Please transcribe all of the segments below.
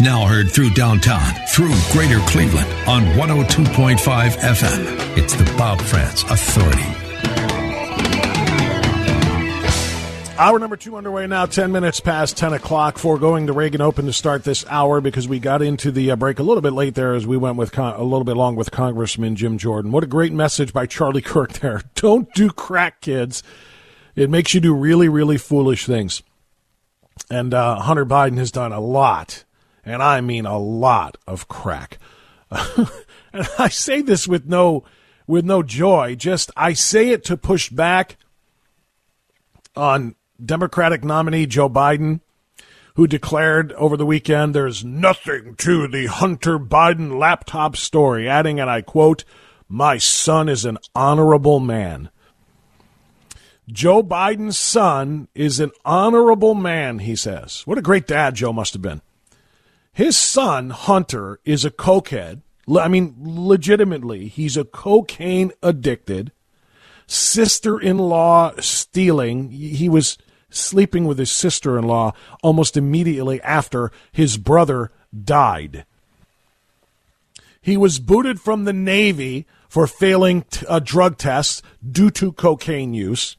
Now heard through downtown, through greater Cleveland on 102.5 FM. It's the Bob Frantz Authority. Hour number two underway now, 10 minutes past 10 o'clock, foregoing the Reagan Open to start this hour because we got into the uh, break a little bit late there as we went with con- a little bit long with Congressman Jim Jordan. What a great message by Charlie Kirk there. Don't do crack, kids. It makes you do really, really foolish things. And uh, Hunter Biden has done a lot, and I mean a lot of crack. and I say this with no with no joy. Just I say it to push back on Democratic nominee Joe Biden, who declared over the weekend there's nothing to the Hunter Biden laptop story, adding, and I quote, My son is an honorable man. Joe Biden's son is an honorable man, he says. What a great dad Joe must have been. His son, Hunter, is a cokehead. I mean, legitimately, he's a cocaine addicted, sister in law stealing. He was sleeping with his sister in law almost immediately after his brother died. He was booted from the Navy for failing t- a drug test due to cocaine use.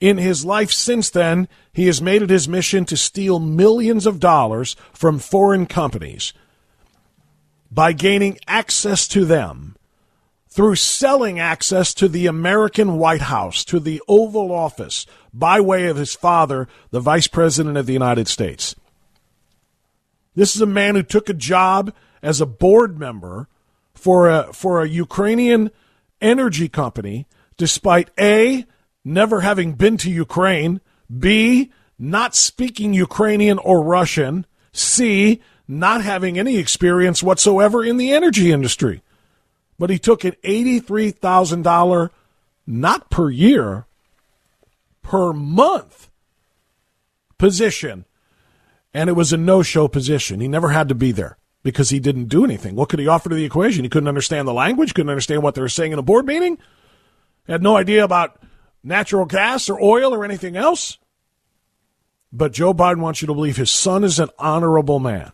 In his life since then, he has made it his mission to steal millions of dollars from foreign companies by gaining access to them through selling access to the American White House, to the Oval Office, by way of his father, the Vice President of the United States. This is a man who took a job as a board member for a, for a Ukrainian energy company, despite A, never having been to Ukraine, B, not speaking Ukrainian or Russian, C, not having any experience whatsoever in the energy industry but he took an $83,000 not per year, per month position. And it was a no show position. He never had to be there because he didn't do anything. What could he offer to the equation? He couldn't understand the language, couldn't understand what they were saying in a board meeting, had no idea about natural gas or oil or anything else. But Joe Biden wants you to believe his son is an honorable man.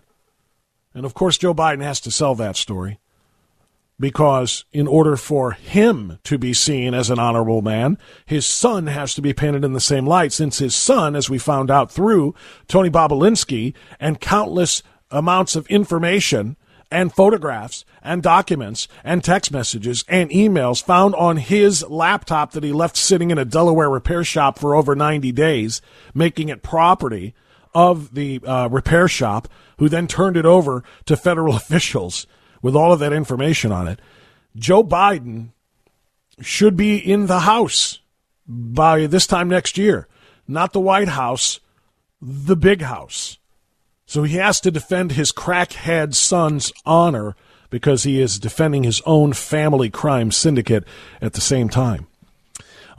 And of course, Joe Biden has to sell that story because in order for him to be seen as an honorable man, his son has to be painted in the same light, since his son, as we found out through Tony Bobulinski and countless amounts of information and photographs and documents and text messages and emails found on his laptop that he left sitting in a Delaware repair shop for over 90 days, making it property of the uh, repair shop, who then turned it over to federal officials with all of that information on it. Joe Biden should be in the House by this time next year, not the White House, the big house. So he has to defend his crackhead son's honor because he is defending his own family crime syndicate at the same time.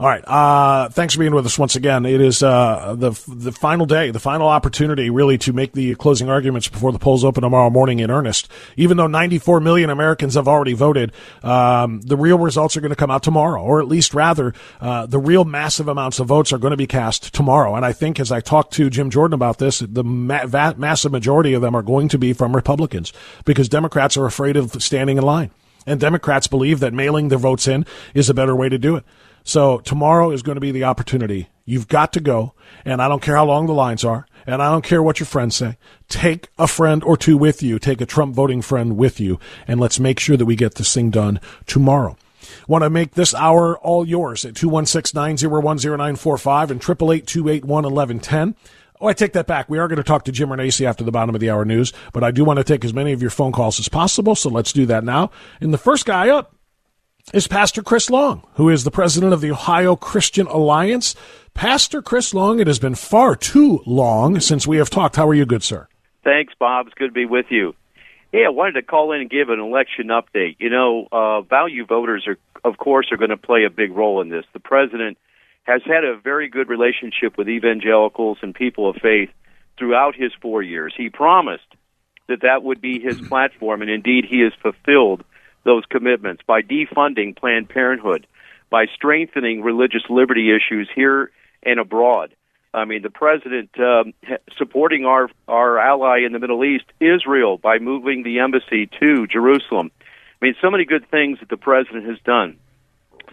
All right. Uh, thanks for being with us once again. It is uh, the the final day, the final opportunity, really, to make the closing arguments before the polls open tomorrow morning in earnest. Even though 94 million Americans have already voted, um, the real results are going to come out tomorrow, or at least rather, uh, the real massive amounts of votes are going to be cast tomorrow. And I think, as I talked to Jim Jordan about this, the ma- massive majority of them are going to be from Republicans because Democrats are afraid of standing in line. And Democrats believe that mailing their votes in is a better way to do it. So tomorrow is going to be the opportunity. You've got to go, and I don't care how long the lines are, and I don't care what your friends say. Take a friend or two with you. Take a Trump voting friend with you, and let's make sure that we get this thing done tomorrow. Want to make this hour all yours at 216-901-0945 and 888-281-1110. Oh, I take that back. We are going to talk to Jim Renacci after the bottom of the hour news, but I do want to take as many of your phone calls as possible, so let's do that now. And the first guy up is Pastor Chris Long, who is the president of the Ohio Christian Alliance. Pastor Chris Long, it has been far too long since we have talked. How are you, good sir? Thanks, Bob. It's good to be with you. Yeah, I wanted to call in and give an election update. You know, uh, value voters are, of course, are going to play a big role in this. The president has had a very good relationship with evangelicals and people of faith throughout his four years. He promised that that would be his platform, and indeed, he has fulfilled those commitments by defunding Planned Parenthood, by strengthening religious liberty issues here and abroad. I mean, the president um, supporting our our ally in the Middle East, Israel, by moving the embassy to Jerusalem. I mean, so many good things that the president has done.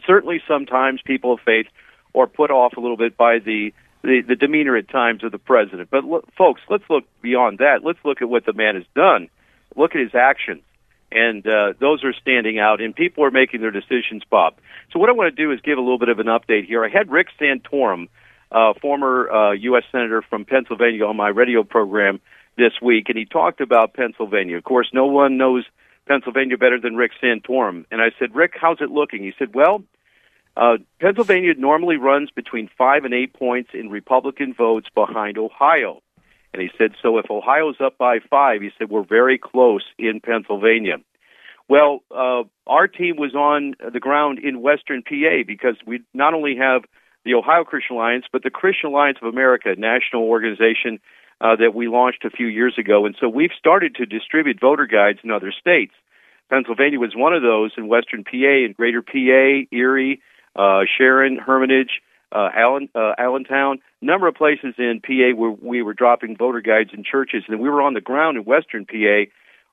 Certainly, sometimes people of faith are put off a little bit by the the, the demeanor at times of the president. But look, folks, let's look beyond that. Let's look at what the man has done. Look at his actions, and uh, those are standing out. And people are making their decisions, Bob. So what I want to do is give a little bit of an update here. I had Rick Santorum, uh, former uh, U.S. senator from Pennsylvania, on my radio program this week, and he talked about Pennsylvania. Of course, no one knows Pennsylvania better than Rick Santorum. And I said, Rick, how's it looking? He said, well uh, Pennsylvania normally runs between five and eight points in Republican votes behind Ohio. And he said, so if Ohio's up by five, he said, we're very close in Pennsylvania. Well, uh, our team was on the ground in Western PA because we not only have the Ohio Christian Alliance, but the Christian Alliance of America, national organization uh, that we launched a few years ago. And so we've started to distribute voter guides in other states. Pennsylvania was one of those in Western PA and Greater PA, Erie, uh, Sharon, Hermitage, uh, Allen, uh, Allentown, number of places in PA where we were dropping voter guides in churches, and we were on the ground in Western PA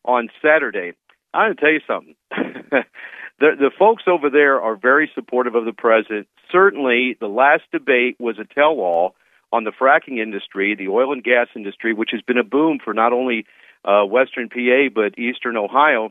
on Saturday. I'm going to tell you something. the, the folks over there are very supportive of the president. Certainly, the last debate was a tell-all on the fracking industry, the oil and gas industry, which has been a boom for not only uh, Western PA but Eastern Ohio.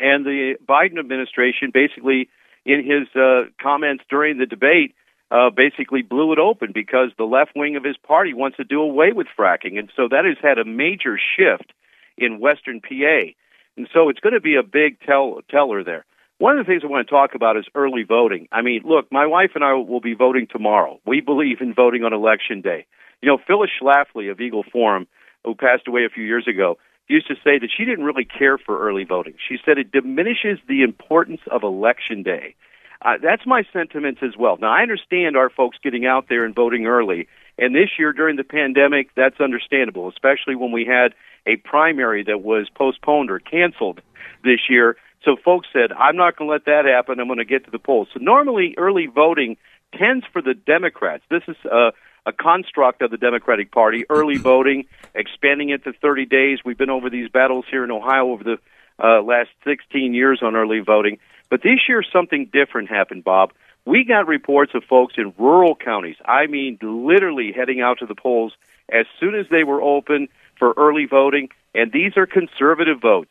And the Biden administration basically in his uh, comments during the debate, uh, basically blew it open because the left wing of his party wants to do away with fracking. And so that has had a major shift in Western PA. And so it's going to be a big tell, teller there. One of the things I want to talk about is early voting. I mean, look, my wife and I will be voting tomorrow. We believe in voting on election day. You know, Phyllis Schlafly of Eagle Forum, who passed away a few years ago, used to say that she didn't really care for early voting. She said it diminishes the importance of election day. Uh, that's my sentiments as well. Now, I understand our folks getting out there and voting early. And this year during the pandemic, that's understandable, especially when we had a primary that was postponed or canceled this year. So folks said, I'm not going to let that happen. I'm going to get to the polls. So normally early voting tends for the Democrats. This is uh, a construct of the Democratic Party, early voting, expanding it to 30 days. We've been over these battles here in Ohio over the uh, last 16 years on early voting. But this year, something different happened, Bob. We got reports of folks in rural counties, I mean, literally heading out to the polls as soon as they were open for early voting, and these are conservative votes.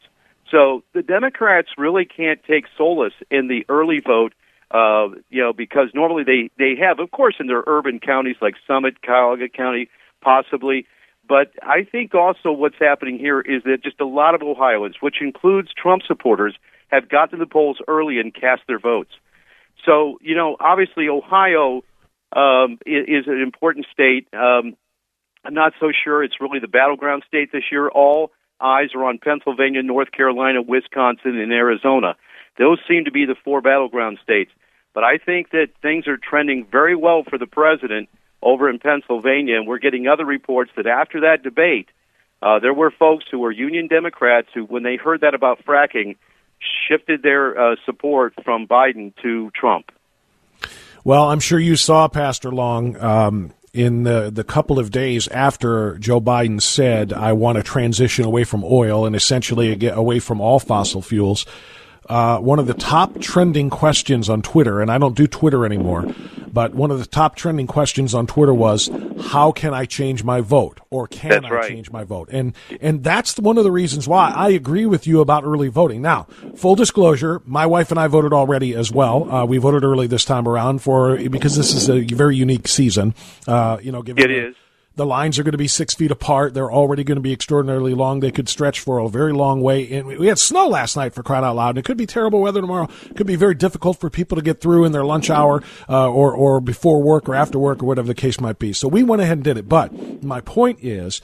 So the Democrats really can't take solace in the early vote uh, you know, because normally they they have, of course, in their urban counties like Summit, Cuyahoga County, possibly. But I think also what's happening here is that just a lot of Ohioans, which includes Trump supporters, have got to the polls early and cast their votes. So, you know, obviously Ohio um, is, is an important state. Um, I'm not so sure it's really the battleground state this year. All eyes are on Pennsylvania, North Carolina, Wisconsin, and Arizona. Those seem to be the four battleground states. But I think that things are trending very well for the president over in Pennsylvania, and we're getting other reports that after that debate, uh, there were folks who were Union Democrats who, when they heard that about fracking, shifted their uh, support from Biden to Trump. Well, I'm sure you saw Pastor Long um, in the the couple of days after Joe Biden said, "I want to transition away from oil and essentially get away from all fossil fuels." Uh, one of the top trending questions on Twitter, and I don't do Twitter anymore, but one of the top trending questions on Twitter was, "How can I change my vote?" or "Can that's I right. change my vote?" And and that's one of the reasons why I agree with you about early voting. Now, full disclosure, my wife and I voted already as well. Uh, we voted early this time around for because this is a very unique season. Uh, you know, given it is the lines are going to be six feet apart. They're already going to be extraordinarily long. They could stretch for a very long way. And we had snow last night for crying out loud. And it could be terrible weather tomorrow. It could be very difficult for people to get through in their lunch hour uh, or or before work or after work or whatever the case might be. So we went ahead and did it. But my point is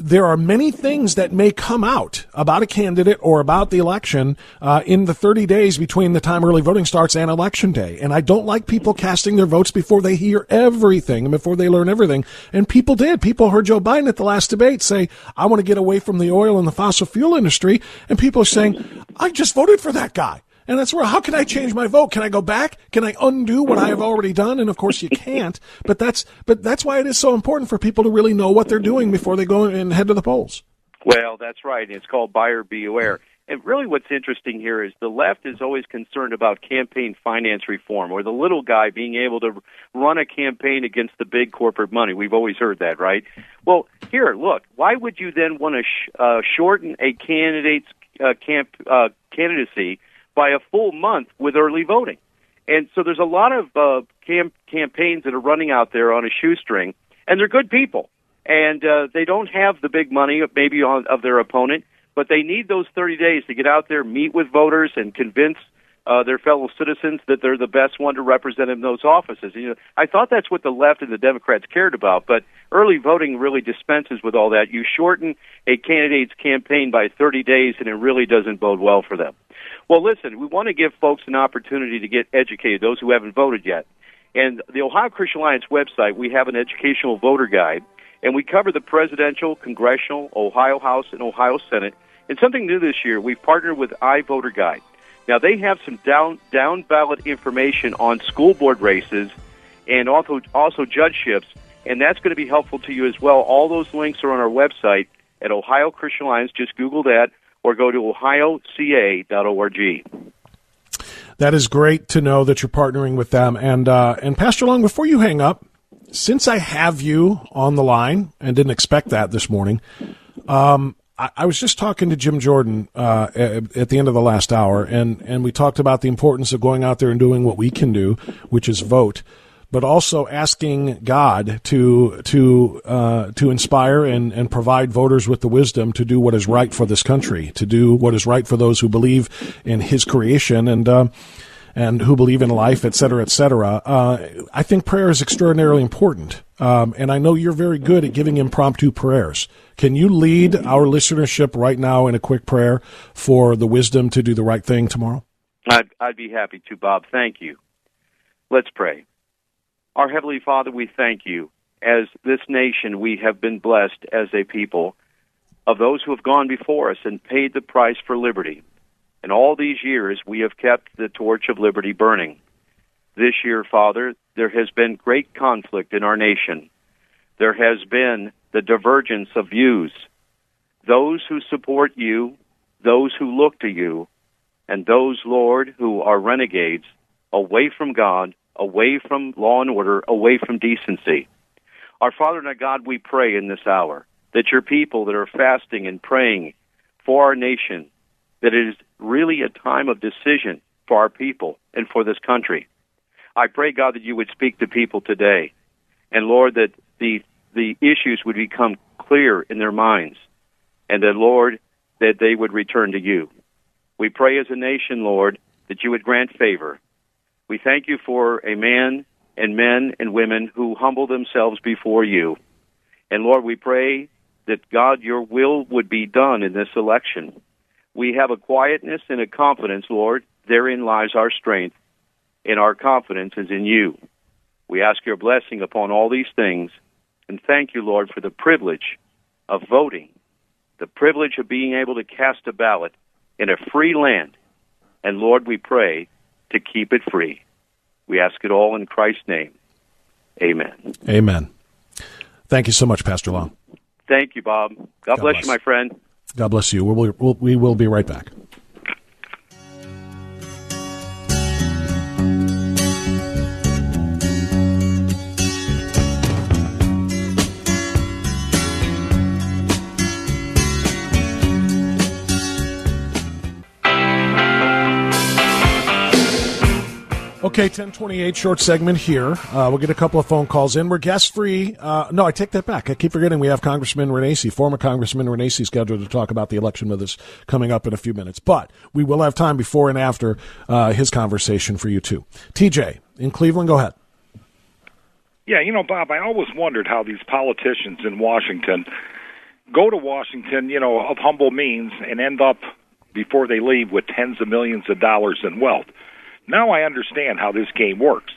there are many things that may come out about a candidate or about the election uh, in the 30 days between the time early voting starts and election day. And I don't like people casting their votes before they hear everything and before they learn everything. And people did. People heard Joe Biden at the last debate say, I want to get away from the oil and the fossil fuel industry. And people are saying, I just voted for that guy. And that's where, how can I change my vote? Can I go back? Can I undo what I have already done? And of course you can't, but that's, but that's why it is so important for people to really know what they're doing before they go and head to the polls. Well, that's right. It's called buyer beware. And really, what's interesting here is the left is always concerned about campaign finance reform or the little guy being able to run a campaign against the big corporate money. We've always heard that, right? Well, here, look, why would you then want to sh- uh, shorten a candidate's uh, camp uh, candidacy by a full month with early voting? And so there's a lot of uh, cam- campaigns that are running out there on a shoestring, and they're good people, and uh, they don't have the big money maybe on, of their opponent but they need those 30 days to get out there, meet with voters, and convince uh, their fellow citizens that they're the best one to represent in those offices. You know, I thought that's what the left and the Democrats cared about, but early voting really dispenses with all that. You shorten a candidate's campaign by 30 days, and it really doesn't bode well for them. Well, listen, we want to give folks an opportunity to get educated, those who haven't voted yet. And the Ohio Christian Alliance website, we have an educational voter guide and we cover the presidential, congressional, Ohio House, and Ohio Senate. And something new this year, we've partnered with iVoter Guide. Now they have some down down ballot information on school board races and also also judgeships, and that's going to be helpful to you as well. All those links are on our website at Ohio Christian Alliance. Just Google that or go to ohioca.org. That is great to know that you're partnering with them. And uh, and Pastor Long, before you hang up, since I have you on the line and didn't expect that this morning, um, I, was just talking to Jim Jordan uh, at, at, the end of the last hour, and, and we talked about the importance of going out there and doing what we can do, which is vote, but also asking God to to uh, to inspire and, and provide voters with the wisdom to do what is right for this country, to do what is right for those who believe in His creation, and. Uh, and who believe in life, et cetera, et cetera. Uh, I think prayer is extraordinarily important. Um, and I know you're very good at giving impromptu prayers. Can you lead our listenership right now in a quick prayer for the wisdom to do the right thing tomorrow? I'd, I'd be happy to, Bob. Thank you. Let's pray. Our Heavenly Father, we thank you. As this nation, we have been blessed as a people of those who have gone before us and paid the price for liberty. And all these years, we have kept the torch of liberty burning. This year, Father, there has been great conflict in our nation. There has been the divergence of views. Those who support you, those who look to you, and those, Lord, who are renegades, away from God, away from law and order, away from decency. Our Father and our God, we pray in this hour that your people that are fasting and praying for our nation, that it is really a time of decision for our people and for this country. I pray, God, that you would speak to people today. And Lord, that the, the issues would become clear in their minds. And that, Lord, that they would return to you. We pray as a nation, Lord, that you would grant favor. We thank you for a man and men and women who humble themselves before you. And Lord, we pray that God, your will would be done in this election. We have a quietness and a confidence, Lord. Therein lies our strength, and our confidence is in you. We ask your blessing upon all these things, and thank you, Lord, for the privilege of voting, the privilege of being able to cast a ballot in a free land. And Lord, we pray to keep it free. We ask it all in Christ's name. Amen. Amen. Thank you so much, Pastor Long. Thank you, Bob. God, God bless, bless you, my friend. God bless you. We'll, we'll, we will be right back. Okay, 1028 short segment here. Uh, we'll get a couple of phone calls in. We're guest free. Uh, no, I take that back. I keep forgetting we have Congressman Renacci, former Congressman Renacci, scheduled to talk about the election with us coming up in a few minutes. But we will have time before and after uh, his conversation for you, too. TJ, in Cleveland, go ahead. Yeah, you know, Bob, I always wondered how these politicians in Washington go to Washington, you know, of humble means and end up before they leave with tens of millions of dollars in wealth. Now I understand how this game works.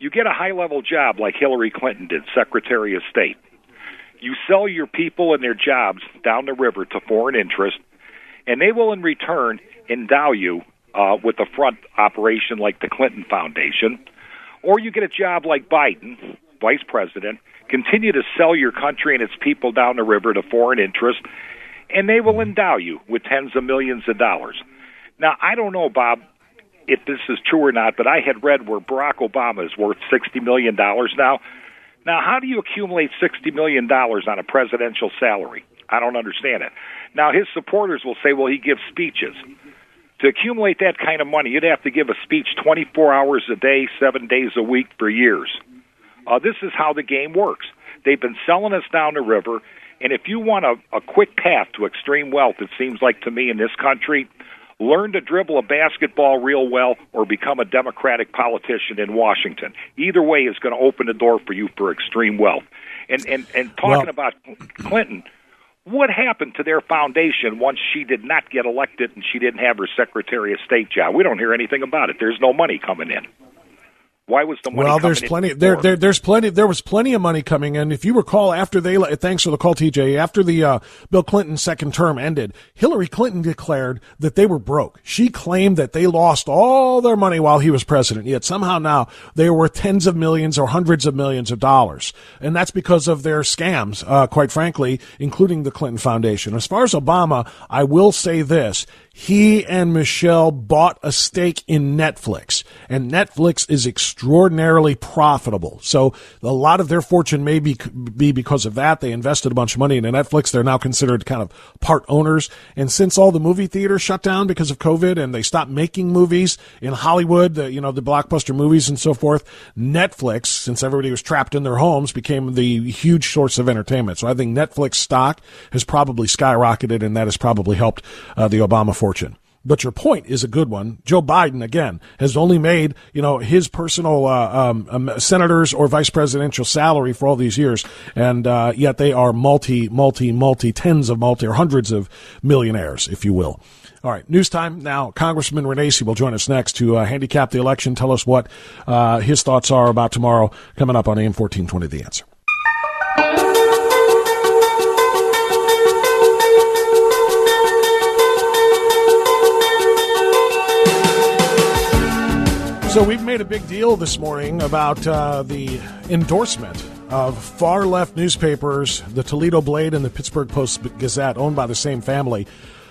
You get a high level job like Hillary Clinton did, Secretary of State. You sell your people and their jobs down the river to foreign interests, and they will in return endow you uh, with a front operation like the Clinton Foundation, or you get a job like Biden, vice president, continue to sell your country and its people down the river to foreign interests, and they will endow you with tens of millions of dollars. Now, I don't know, Bob, if this is true or not, but I had read where Barack Obama is worth $60 million now. Now, how do you accumulate $60 million on a presidential salary? I don't understand it. Now, his supporters will say, well, he gives speeches. To accumulate that kind of money, you'd have to give a speech 24 hours a day, seven days a week for years. Uh, this is how the game works. They've been selling us down the river, and if you want a, a quick path to extreme wealth, it seems like to me in this country, learn to dribble a basketball real well or become a Democratic politician in Washington. Either way is going to open the door for you for extreme wealth. And and and talking well, about Clinton, what happened to their foundation once she did not get elected and she didn't have her Secretary of State job? We don't hear anything about it. There's no money coming in. Why was the money? Well, there's plenty. There, there, there's plenty. There was plenty of money coming in. If you recall, after they, thanks for the call, TJ. After the uh, Bill Clinton second term ended, Hillary Clinton declared that they were broke. She claimed that they lost all their money while he was president. Yet somehow now they were tens of millions or hundreds of millions of dollars, and that's because of their scams. Uh, quite frankly, including the Clinton Foundation. As far as Obama, I will say this: he and Michelle bought a stake in Netflix, and Netflix is extraordinarily profitable. So a lot of their fortune may be, be because of that. They invested a bunch of money into Netflix. They're now considered kind of part owners. And since all the movie theaters shut down because of COVID and they stopped making movies in Hollywood, the, you know, the blockbuster movies and so forth, Netflix, since everybody was trapped in their homes, became the huge source of entertainment. So I think Netflix stock has probably skyrocketed and that has probably helped uh, the Obama fortune fortune. But your point is a good one. Joe Biden, again, has only made, you know, his personal uh, um, um, senators or vice presidential salary for all these years. And uh, yet they are multi, multi, multi, tens of multi or hundreds of millionaires, if you will. All right, news time now. Congressman Renacci will join us next to uh, handicap the election, tell us what uh, his thoughts are about tomorrow, coming up on AM 1420 The Answer. So we've made a big deal this morning about uh, the endorsement of far left newspapers, the Toledo Blade and the Pittsburgh Post Gazette, owned by the same family,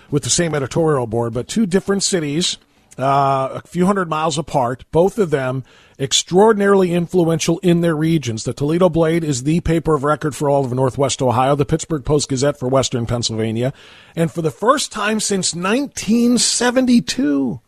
with the same editorial board, but two different cities, uh, a few hundred miles apart. Both of them extraordinarily influential in their regions. The Toledo Blade is the paper of record for all of Northwest Ohio, the Pittsburgh Post Gazette for Western Pennsylvania, and for the first time since 1972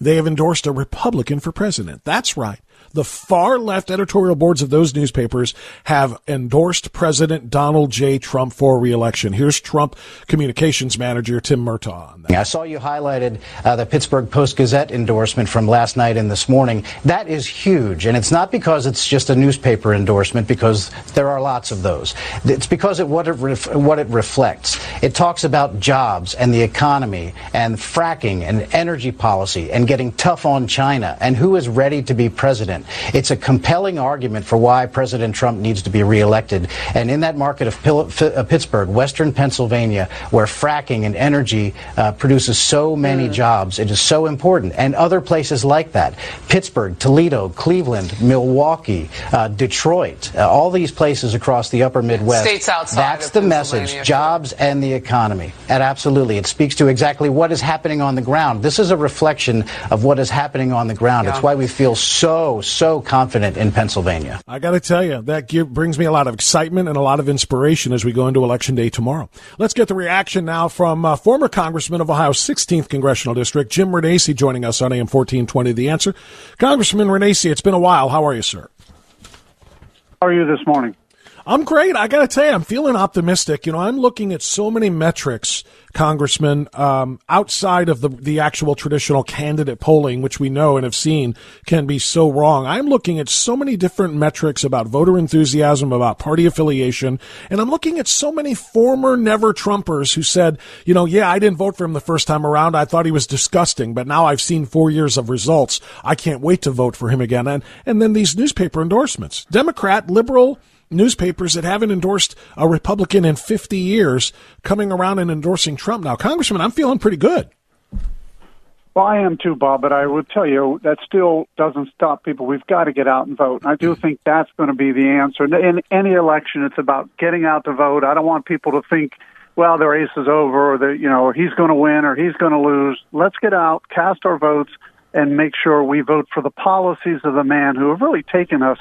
they have endorsed a Republican for president. That's right the far left editorial boards of those newspapers have endorsed President Donald J. Trump for reelection. Here's Trump communications manager Tim Murtaugh. I saw you highlighted uh, the Pittsburgh Post Gazette endorsement from last night and this morning. That is huge, and it's not because it's just a newspaper endorsement, because there are lots of those. It's because of what it ref- what it reflects. It talks about jobs and the economy and fracking and energy policy and getting tough on China and who is ready to be president. It's a compelling argument for why President Trump needs to be reelected. And in that market of uh, Pittsburgh, Western Pennsylvania, where fracking and energy uh, produces so many mm. jobs, it is so important. And other places like that Pittsburgh, Toledo, Cleveland, Milwaukee, uh, Detroit, uh, all these places across the upper Midwest. States outside That's the message jobs and the economy. And absolutely. It speaks to exactly what is happening on the ground. This is a reflection of what is happening on the ground. Yeah. It's why we feel so, so confident in Pennsylvania. I got to tell you, that give, brings me a lot of excitement and a lot of inspiration as we go into Election Day tomorrow. Let's get the reaction now from uh, former Congressman of Ohio's 16th Congressional District, Jim Renacci, joining us on AM 1420 The Answer. Congressman Renacci, it's been a while. How are you, sir? How are you this morning? I'm great. I got to tell you, I'm feeling optimistic. You know, I'm looking at so many metrics, Congressman, um, outside of the the actual traditional candidate polling, which we know and have seen can be so wrong. I'm looking at so many different metrics about voter enthusiasm, about party affiliation, and I'm looking at so many former never Trumpers who said, you know, yeah, I didn't vote for him the first time around. I thought he was disgusting, but now I've seen four years of results. I can't wait to vote for him again. And and then these newspaper endorsements, Democrat, liberal newspapers that haven't endorsed a Republican in 50 years coming around and endorsing Trump now. Congressman, I'm feeling pretty good. Well, I am too, Bob, but I would tell you that still doesn't stop people. We've got to get out and vote. And I do mm-hmm. think that's going to be the answer. In any election, it's about getting out to vote. I don't want people to think, well, the race is over or that, you know, he's going to win or he's going to lose. Let's get out, cast our votes, and make sure we vote for the policies of the man who have really taken us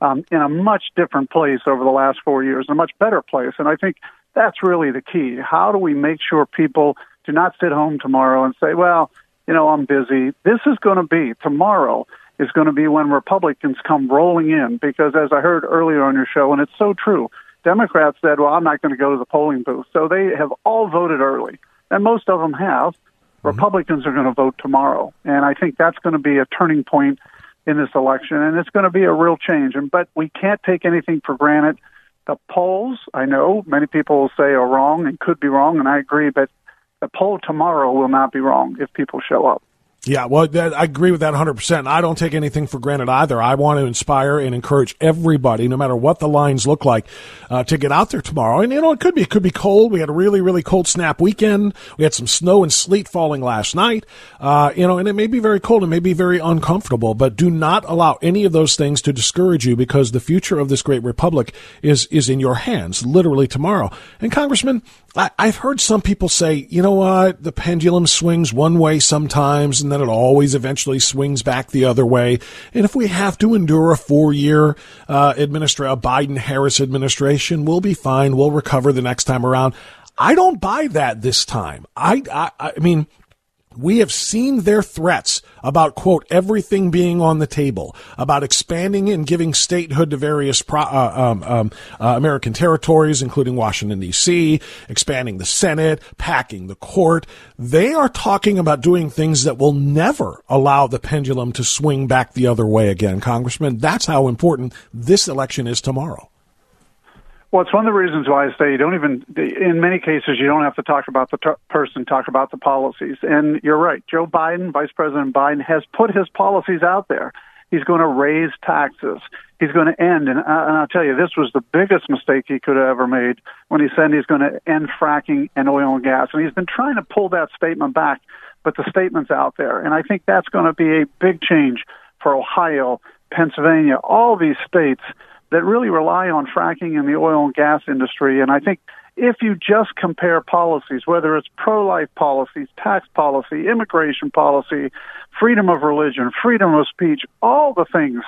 um, in a much different place over the last four years, a much better place. And I think that's really the key. How do we make sure people do not sit home tomorrow and say, well, you know, I'm busy. This is going to be tomorrow is going to be when Republicans come rolling in because as I heard earlier on your show, and it's so true, Democrats said, well, I'm not going to go to the polling booth. So they have all voted early, and most of them have. Mm-hmm. Republicans are going to vote tomorrow, and I think that's going to be a turning point in this election, and it's going to be a real change. And but we can't take anything for granted. The polls, I know many people will say are wrong and could be wrong, and I agree, but the poll tomorrow will not be wrong if people show up. Yeah, well, that, I agree with that 100%. I don't take anything for granted either. I want to inspire and encourage everybody, no matter what the lines look like, uh, to get out there tomorrow. And, you know, it could be, it could be cold. We had a really, really cold snap weekend. We had some snow and sleet falling last night. Uh, you know, and it may be very cold. It may be very uncomfortable, but do not allow any of those things to discourage you because the future of this great republic is, is in your hands, literally tomorrow. And Congressman, I, I've heard some people say, you know what, the pendulum swings one way sometimes, and then it always eventually swings back the other way. And if we have to endure a four-year uh, administra- a Biden-Harris administration, we'll be fine. We'll recover the next time around. I don't buy that this time. I, I, I mean, we have seen their threats about, quote, everything being on the table, about expanding and giving statehood to various pro, uh, um, um, uh, American territories, including Washington, D.C., expanding the Senate, packing the court. They are talking about doing things that will never allow the pendulum to swing back the other way again, Congressman. That's how important this election is tomorrow. Well, it's one of the reasons why I say you don't even, in many cases, you don't have to talk about the t- person, talk about the policies. And you're right. Joe Biden, Vice President Biden, has put his policies out there. He's going to raise taxes. He's going to end, and, uh, and I'll tell you, this was the biggest mistake he could have ever made when he said he's going to end fracking and oil and gas. And he's been trying to pull that statement back, but the statement's out there. And I think that's going to be a big change for Ohio, Pennsylvania, all these states that really rely on fracking in the oil and gas industry. And I think if you just compare policies, whether it's pro life policies, tax policy, immigration policy, freedom of religion, freedom of speech, all the things,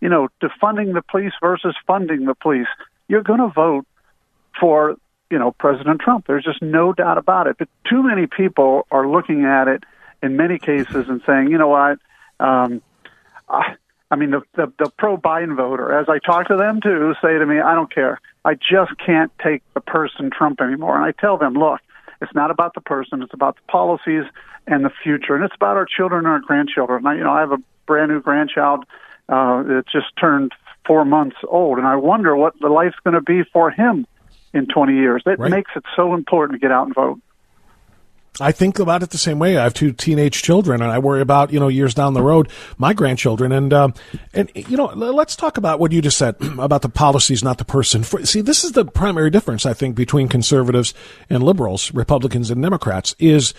you know, defunding the police versus funding the police, you're going to vote for, you know, President Trump. There's just no doubt about it. But too many people are looking at it in many cases and saying, you know what, um, I, I mean, the, the, the pro Biden voter, as I talk to them too, say to me, I don't care. I just can't take the person Trump anymore. And I tell them, look, it's not about the person, it's about the policies and the future. And it's about our children and our grandchildren. I, you know, I have a brand new grandchild uh, that just turned four months old, and I wonder what the life's going to be for him in 20 years. That right. makes it so important to get out and vote. I think about it the same way. I have two teenage children, and I worry about you know years down the road my grandchildren. And um, and you know, let's talk about what you just said about the policies, not the person. See, this is the primary difference I think between conservatives and liberals, Republicans and Democrats is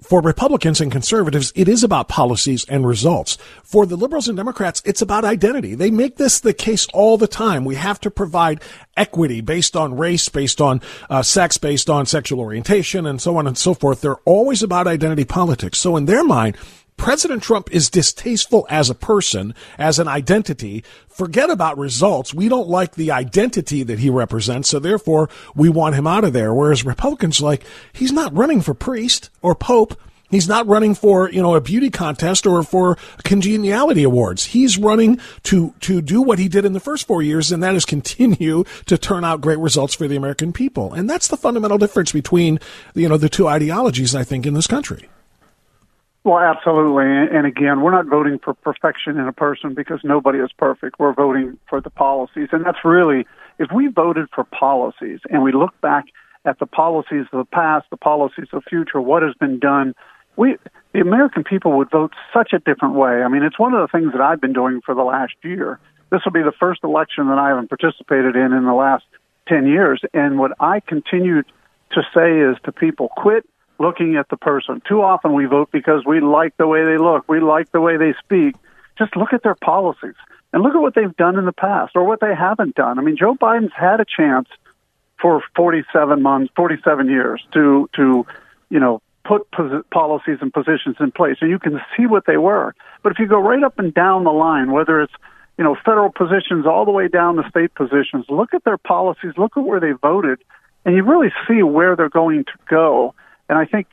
for Republicans and conservatives, it is about policies and results. For the liberals and Democrats, it's about identity. They make this the case all the time. We have to provide equity based on race, based on uh, sex, based on sexual orientation, and so on and so forth. They're always about identity politics. So in their mind, President Trump is distasteful as a person, as an identity. Forget about results. We don't like the identity that he represents, so therefore we want him out of there. Whereas Republicans like, he's not running for priest or pope. He's not running for, you know, a beauty contest or for congeniality awards. He's running to, to do what he did in the first four years, and that is continue to turn out great results for the American people. And that's the fundamental difference between, you know, the two ideologies, I think, in this country. Well, absolutely. And again, we're not voting for perfection in a person because nobody is perfect. We're voting for the policies. And that's really, if we voted for policies and we look back at the policies of the past, the policies of the future, what has been done, we, the American people would vote such a different way. I mean, it's one of the things that I've been doing for the last year. This will be the first election that I haven't participated in in the last 10 years. And what I continue to say is to people, quit looking at the person. Too often we vote because we like the way they look, we like the way they speak. Just look at their policies and look at what they've done in the past or what they haven't done. I mean, Joe Biden's had a chance for 47 months, 47 years to to you know put pos- policies and positions in place, and you can see what they were. But if you go right up and down the line, whether it's you know federal positions all the way down to state positions, look at their policies, look at where they voted, and you really see where they're going to go. And I think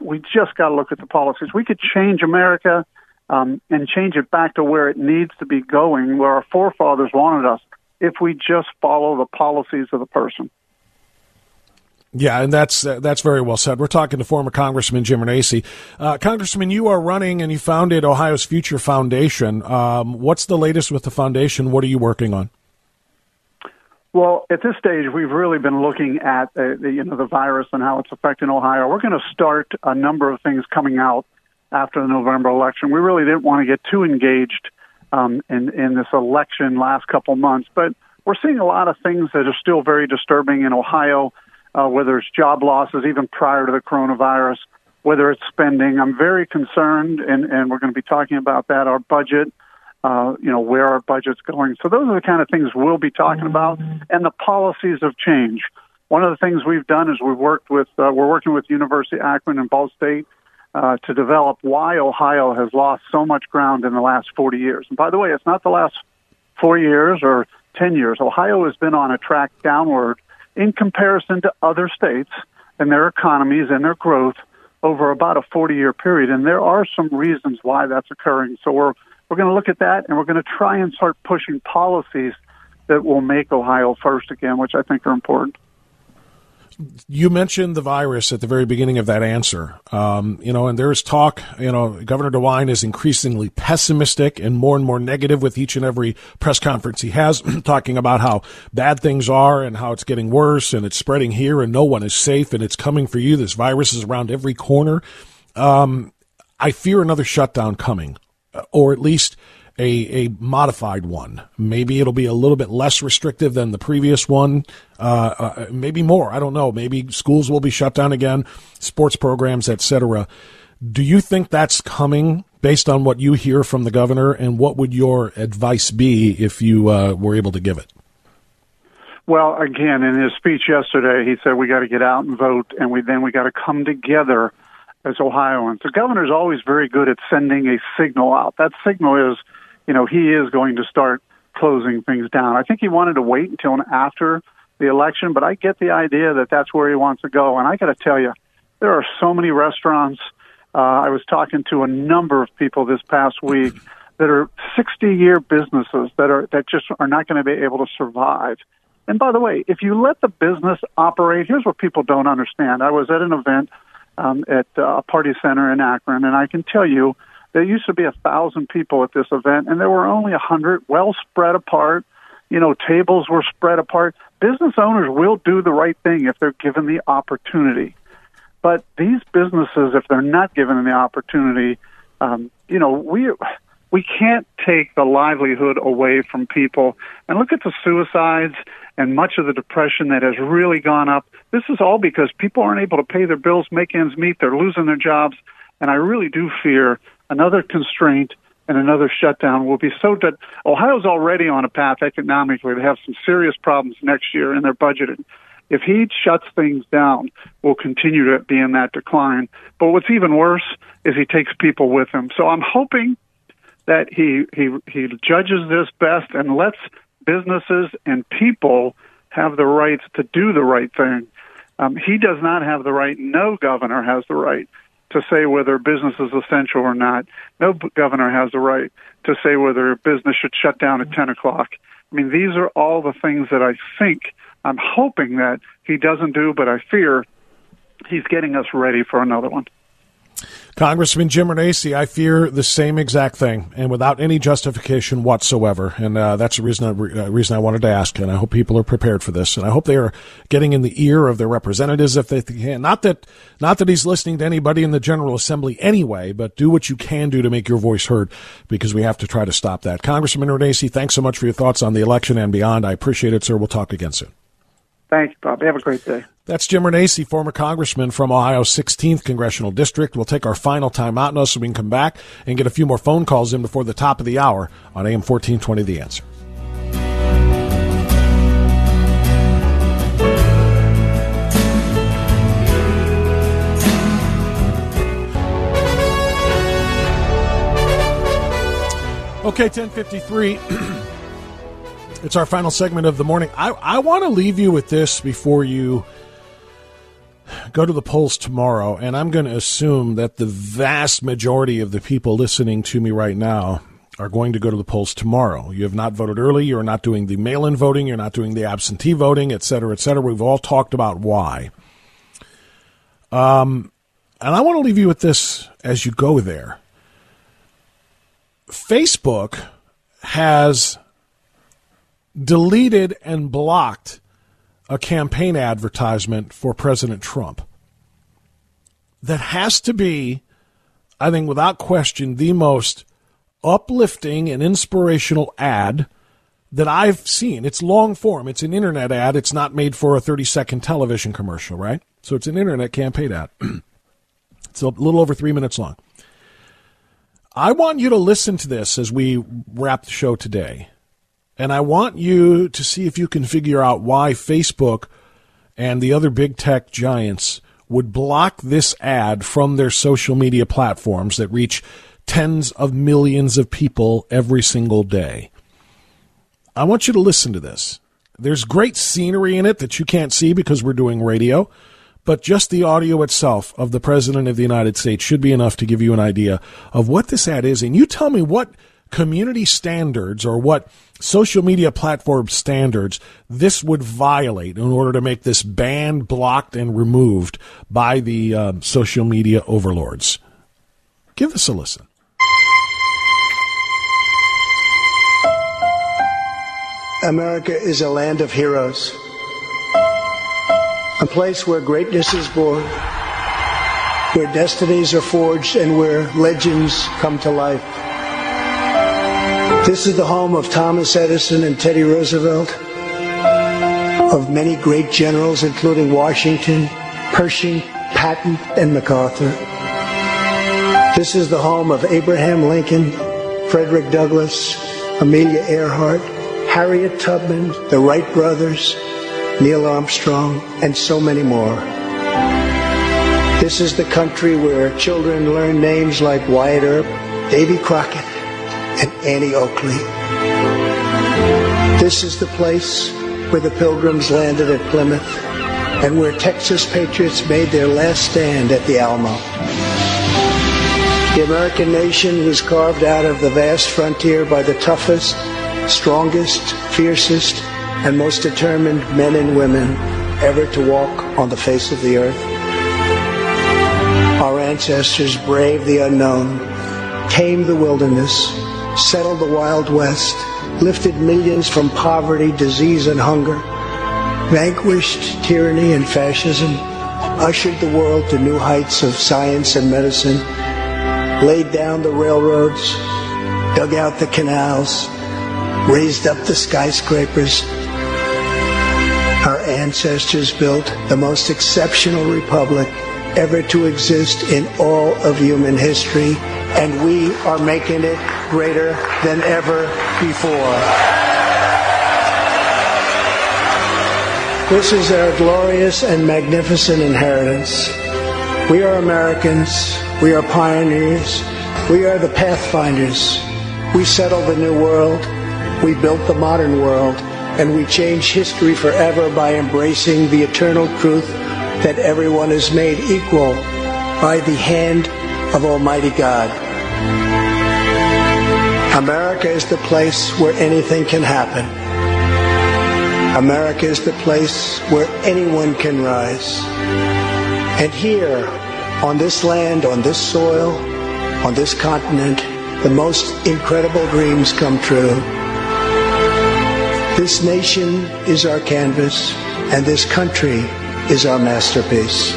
we just got to look at the policies. We could change America um, and change it back to where it needs to be going, where our forefathers wanted us, if we just follow the policies of the person. Yeah, and that's uh, that's very well said. We're talking to former Congressman Jim Renacci. Uh, Congressman, you are running and you founded Ohio's Future Foundation. Um, what's the latest with the foundation? What are you working on? Well, at this stage, we've really been looking at uh, the, you know the virus and how it's affecting Ohio. We're going to start a number of things coming out after the November election. We really didn't want to get too engaged um, in in this election last couple months, but we're seeing a lot of things that are still very disturbing in Ohio uh, whether it's job losses even prior to the coronavirus, whether it's spending. I'm very concerned, and, and we're going to be talking about that, our budget, uh, you know, where our budget's going. So those are the kind of things we'll be talking about, and the policies of change. One of the things we've done is we've worked with, uh, we're working with University of Akron and Ball State uh, to develop why Ohio has lost so much ground in the last 40 years. And by the way, it's not the last four years or 10 years. Ohio has been on a track downward in comparison to other states and their economies and their growth over about a 40 year period. And there are some reasons why that's occurring. So we're, we're going to look at that and we're going to try and start pushing policies that will make Ohio first again, which I think are important you mentioned the virus at the very beginning of that answer. Um, you know, and there's talk, you know, Governor DeWine is increasingly pessimistic and more and more negative with each and every press conference he has, talking about how bad things are and how it's getting worse and it's spreading here and no one is safe and it's coming for you. This virus is around every corner. Um, I fear another shutdown coming, or at least a, a modified one. Maybe it'll be a little bit less restrictive than the previous one. Uh, uh, maybe more. I don't know. Maybe schools will be shut down again, sports programs, etc. Do you think that's coming based on what you hear from the governor? And what would your advice be if you uh, were able to give it? Well, again, in his speech yesterday, he said we got to get out and vote, and we then we got to come together as Ohioans. The governor is always very good at sending a signal out. That signal is you know, he is going to start closing things down. I think he wanted to wait until after the election, but I get the idea that that's where he wants to go. And I got to tell you, there are so many restaurants. Uh, I was talking to a number of people this past week that are 60 year businesses that are that just are not going to be able to survive. And by the way, if you let the business operate, here's what people don't understand. I was at an event um, at uh, a party center in Akron, and I can tell you there used to be a thousand people at this event, and there were only a hundred, well spread apart. You know, tables were spread apart. Business owners will do the right thing if they're given the opportunity. But these businesses, if they're not given the opportunity, um, you know, we we can't take the livelihood away from people. And look at the suicides and much of the depression that has really gone up. This is all because people aren't able to pay their bills, make ends meet. They're losing their jobs, and I really do fear another constraint and another shutdown will be so that Ohio's already on a path economically to have some serious problems next year in their budgeting. If he shuts things down, we'll continue to be in that decline. But what's even worse is he takes people with him. So I'm hoping that he he he judges this best and lets businesses and people have the rights to do the right thing. Um, he does not have the right. No governor has the right to say whether business is essential or not. No governor has the right to say whether business should shut down at 10 o'clock. I mean, these are all the things that I think, I'm hoping that he doesn't do, but I fear he's getting us ready for another one. Congressman Jim Renacci, I fear the same exact thing, and without any justification whatsoever. And uh, that's the reason I, uh, reason I wanted to ask. And I hope people are prepared for this. And I hope they are getting in the ear of their representatives if they can. Not that not that he's listening to anybody in the General Assembly anyway, but do what you can do to make your voice heard, because we have to try to stop that. Congressman Renacci, thanks so much for your thoughts on the election and beyond. I appreciate it, sir. We'll talk again soon. Thank you, Bob. Have a great day. That's Jim Renacci, former congressman from Ohio's 16th congressional district. We'll take our final time out now so we can come back and get a few more phone calls in before the top of the hour on AM 1420 The Answer. Okay, 1053. it's our final segment of the morning. I, I want to leave you with this before you go to the polls tomorrow, and I'm going to assume that the vast majority of the people listening to me right now are going to go to the polls tomorrow. You have not voted early, you're not doing the mail in voting, you're not doing the absentee voting, et cetera, et cetera. We've all talked about why. Um, and I want to leave you with this as you go there. Facebook has deleted and blocked a campaign advertisement for President Trump. That has to be, I think, without question, the most uplifting and inspirational ad that I've seen. It's long form, it's an internet ad. It's not made for a 30 second television commercial, right? So it's an internet campaign ad. it's a little over three minutes long. I want you to listen to this as we wrap the show today. And I want you to see if you can figure out why Facebook and the other big tech giants would block this ad from their social media platforms that reach tens of millions of people every single day. I want you to listen to this. There's great scenery in it that you can't see because we're doing radio but just the audio itself of the President of the United States should be enough to give you an idea of what this ad is. And you tell me what community standards or what social media platform standards this would violate in order to make this banned, blocked, and removed by the uh, social media overlords. Give us a listen. America is a land of heroes a place where greatness is born, where destinies are forged, and where legends come to life. This is the home of Thomas Edison and Teddy Roosevelt, of many great generals, including Washington, Pershing, Patton, and MacArthur. This is the home of Abraham Lincoln, Frederick Douglass, Amelia Earhart, Harriet Tubman, the Wright brothers, Neil Armstrong, and so many more. This is the country where children learn names like Wyatt Earp, Davy Crockett, and Annie Oakley. This is the place where the pilgrims landed at Plymouth and where Texas patriots made their last stand at the Alamo. The American nation was carved out of the vast frontier by the toughest, strongest, fiercest, and most determined men and women ever to walk on the face of the earth. Our ancestors braved the unknown, tamed the wilderness, settled the Wild West, lifted millions from poverty, disease, and hunger, vanquished tyranny and fascism, ushered the world to new heights of science and medicine, laid down the railroads, dug out the canals, raised up the skyscrapers, our ancestors built the most exceptional republic ever to exist in all of human history, and we are making it greater than ever before. This is our glorious and magnificent inheritance. We are Americans. We are pioneers. We are the pathfinders. We settled the new world. We built the modern world and we change history forever by embracing the eternal truth that everyone is made equal by the hand of Almighty God. America is the place where anything can happen. America is the place where anyone can rise. And here, on this land, on this soil, on this continent, the most incredible dreams come true. This nation is our canvas, and this country is our masterpiece.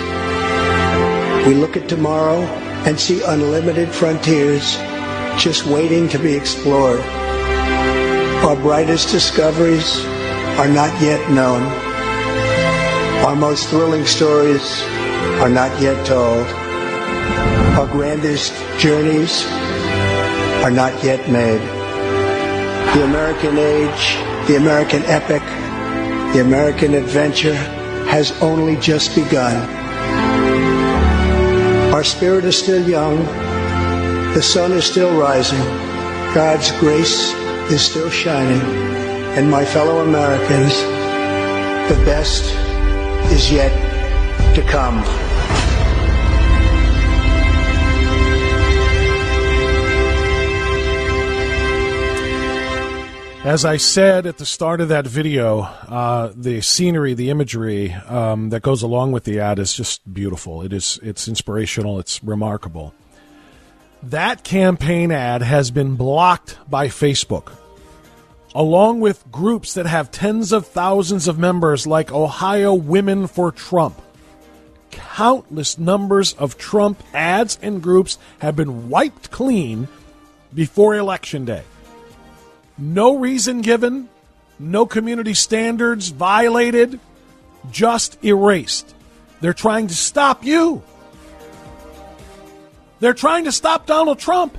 We look at tomorrow and see unlimited frontiers just waiting to be explored. Our brightest discoveries are not yet known. Our most thrilling stories are not yet told. Our grandest journeys are not yet made. The American age, the American epic, the American adventure has only just begun. Our spirit is still young. The sun is still rising. God's grace is still shining. And my fellow Americans, the best is yet to come. As I said at the start of that video, uh, the scenery, the imagery um, that goes along with the ad is just beautiful. It is it's inspirational. It's remarkable. That campaign ad has been blocked by Facebook, along with groups that have tens of thousands of members, like Ohio Women for Trump. Countless numbers of Trump ads and groups have been wiped clean before Election Day. No reason given, no community standards violated, just erased. They're trying to stop you. They're trying to stop Donald Trump.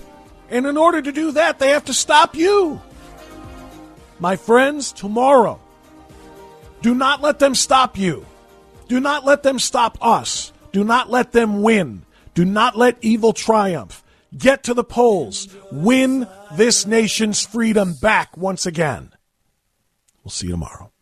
And in order to do that, they have to stop you. My friends, tomorrow, do not let them stop you. Do not let them stop us. Do not let them win. Do not let evil triumph. Get to the polls. Win this nation's freedom back once again. We'll see you tomorrow.